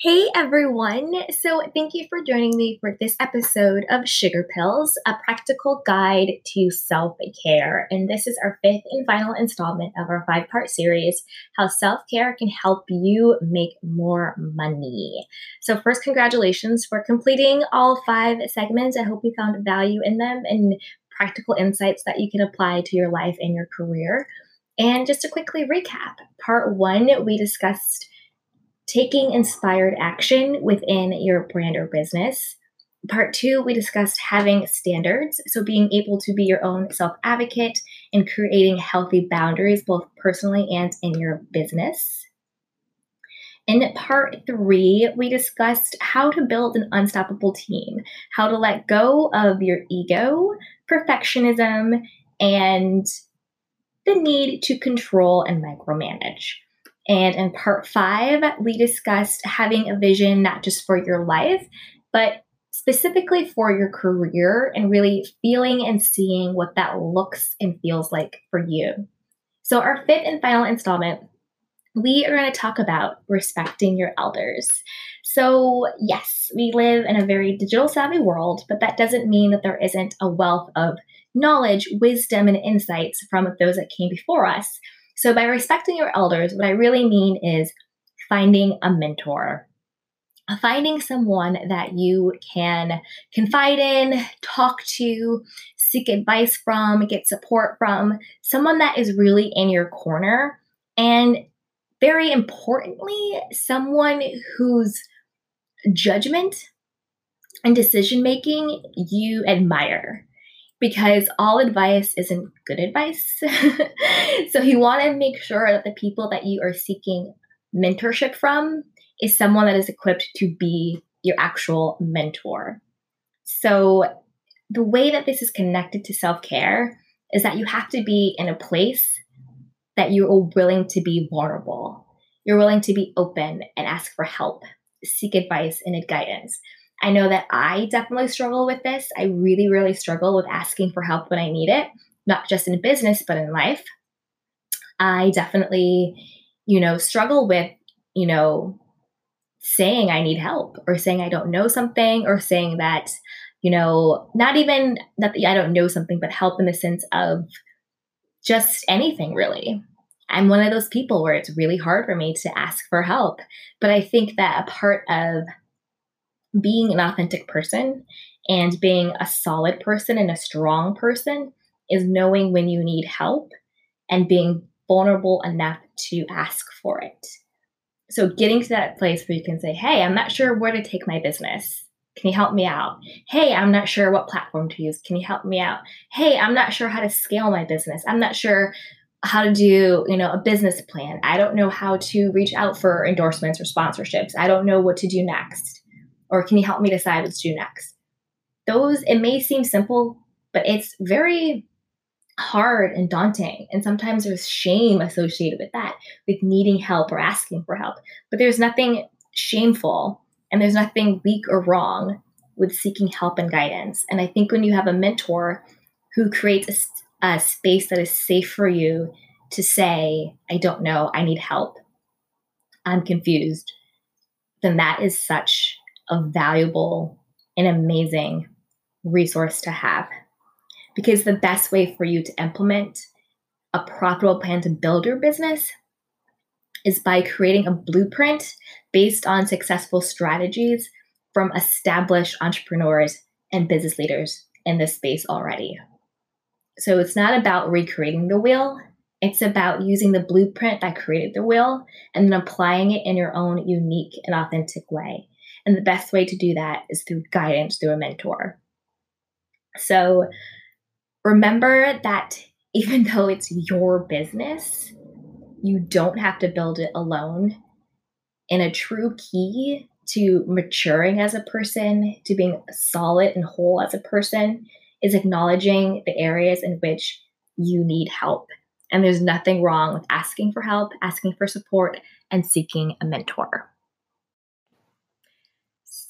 Hey everyone! So, thank you for joining me for this episode of Sugar Pills, a practical guide to self care. And this is our fifth and final installment of our five part series How Self Care Can Help You Make More Money. So, first, congratulations for completing all five segments. I hope you found value in them and practical insights that you can apply to your life and your career. And just to quickly recap, part one, we discussed taking inspired action within your brand or business. Part two, we discussed having standards. So, being able to be your own self advocate and creating healthy boundaries, both personally and in your business. In part three, we discussed how to build an unstoppable team, how to let go of your ego, perfectionism, and the need to control and micromanage. And in part five, we discussed having a vision not just for your life, but specifically for your career and really feeling and seeing what that looks and feels like for you. So, our fifth and final installment, we are going to talk about respecting your elders. So, yes, we live in a very digital savvy world, but that doesn't mean that there isn't a wealth of knowledge, wisdom, and insights from those that came before us so, by respecting your elders, what I really mean is finding a mentor, finding someone that you can confide in, talk to, seek advice from, get support from, someone that is really in your corner. And very importantly, someone whose judgment and decision making you admire because all advice isn't good advice. so you want to make sure that the people that you are seeking mentorship from is someone that is equipped to be your actual mentor. So the way that this is connected to self-care is that you have to be in a place that you are willing to be vulnerable. You're willing to be open and ask for help, seek advice and guidance. I know that I definitely struggle with this. I really, really struggle with asking for help when I need it, not just in business, but in life. I definitely, you know, struggle with, you know, saying I need help or saying I don't know something or saying that, you know, not even that I don't know something, but help in the sense of just anything really. I'm one of those people where it's really hard for me to ask for help. But I think that a part of being an authentic person and being a solid person and a strong person is knowing when you need help and being vulnerable enough to ask for it. So, getting to that place where you can say, Hey, I'm not sure where to take my business. Can you help me out? Hey, I'm not sure what platform to use. Can you help me out? Hey, I'm not sure how to scale my business. I'm not sure how to do, you know, a business plan. I don't know how to reach out for endorsements or sponsorships. I don't know what to do next or can you help me decide what to do next? Those, it may seem simple, but it's very hard and daunting. And sometimes there's shame associated with that, with needing help or asking for help. But there's nothing shameful and there's nothing weak or wrong with seeking help and guidance. And I think when you have a mentor who creates a, a space that is safe for you to say, I don't know, I need help, I'm confused, then that is such a valuable and amazing resource to have. Because the best way for you to implement a profitable plan to build your business is by creating a blueprint based on successful strategies from established entrepreneurs and business leaders in this space already. So it's not about recreating the wheel, it's about using the blueprint that created the wheel and then applying it in your own unique and authentic way. And the best way to do that is through guidance through a mentor. So remember that even though it's your business, you don't have to build it alone. And a true key to maturing as a person, to being solid and whole as a person, is acknowledging the areas in which you need help. And there's nothing wrong with asking for help, asking for support, and seeking a mentor.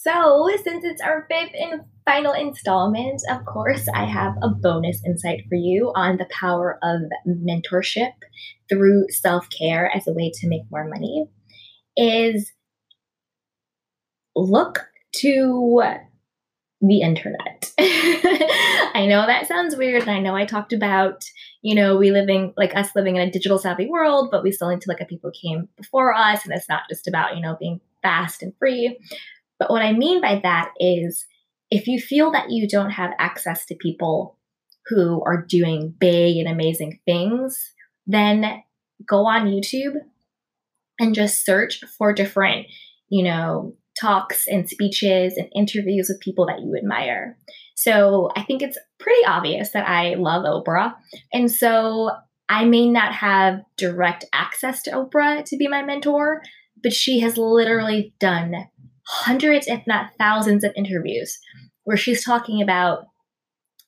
So, since it's our fifth and final installment, of course, I have a bonus insight for you on the power of mentorship through self care as a way to make more money. Is look to the internet. I know that sounds weird. And I know I talked about, you know, we living like us living in a digital savvy world, but we still need to look at people who came before us. And it's not just about, you know, being fast and free. But what I mean by that is if you feel that you don't have access to people who are doing big and amazing things, then go on YouTube and just search for different, you know, talks and speeches and interviews with people that you admire. So I think it's pretty obvious that I love Oprah. And so I may not have direct access to Oprah to be my mentor, but she has literally done hundreds, if not thousands, of interviews where she's talking about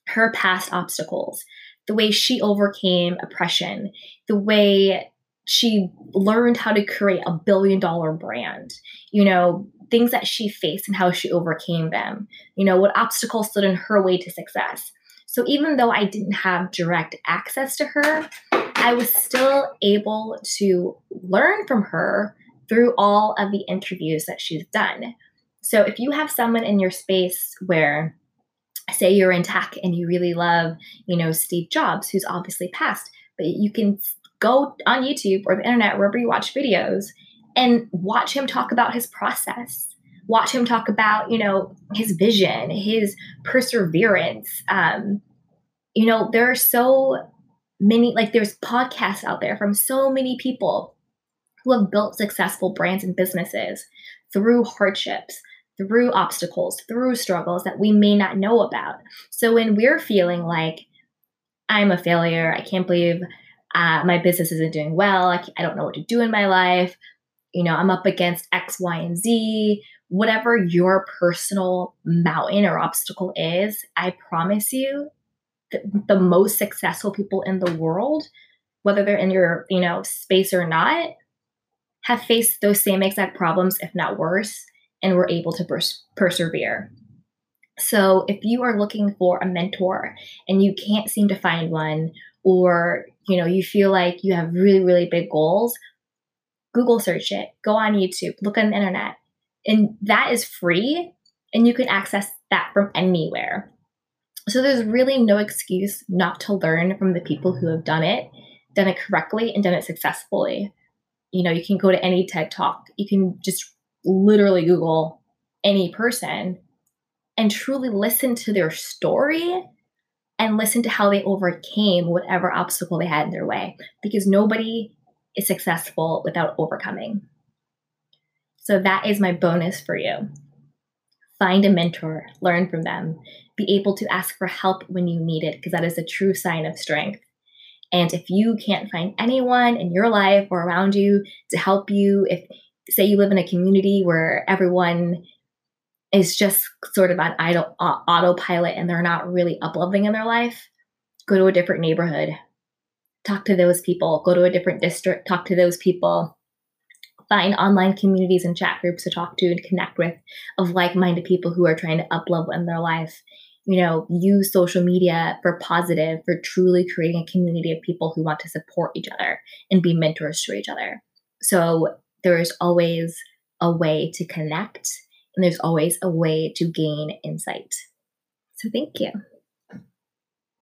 her past obstacles, the way she overcame oppression, the way she learned how to create a billion dollar brand, you know, things that she faced and how she overcame them, you know, what obstacles stood in her way to success. So even though I didn't have direct access to her, I was still able to learn from her through all of the interviews that she's done. So if you have someone in your space where say you're in tech and you really love, you know, Steve Jobs, who's obviously passed, but you can go on YouTube or the internet, wherever you watch videos, and watch him talk about his process. Watch him talk about, you know, his vision, his perseverance. Um, you know, there are so many, like, there's podcasts out there from so many people who have built successful brands and businesses through hardships, through obstacles, through struggles that we may not know about. So when we're feeling like I'm a failure, I can't believe uh, my business isn't doing well, I, I don't know what to do in my life, you know, I'm up against X, Y, and Z, whatever your personal mountain or obstacle is, I promise you, the, the most successful people in the world, whether they're in your, you know, space or not, have faced those same exact problems, if not worse, and were able to pers- persevere. So if you are looking for a mentor and you can't seem to find one, or you know you feel like you have really really big goals, Google search it, go on YouTube, look on the internet, and that is free, and you can access that from anywhere. So there's really no excuse not to learn from the people who have done it, done it correctly, and done it successfully. You know, you can go to any TED talk, you can just literally Google any person and truly listen to their story and listen to how they overcame whatever obstacle they had in their way because nobody is successful without overcoming. So that is my bonus for you. Find a mentor, learn from them, be able to ask for help when you need it because that is a true sign of strength. And if you can't find anyone in your life or around you to help you, if say you live in a community where everyone is just sort of on idle, autopilot and they're not really upleveling in their life, go to a different neighborhood, talk to those people, go to a different district, talk to those people, find online communities and chat groups to talk to and connect with of like-minded people who are trying to uplevel in their life. You know, use social media for positive, for truly creating a community of people who want to support each other and be mentors to each other. So there is always a way to connect and there's always a way to gain insight. So thank you.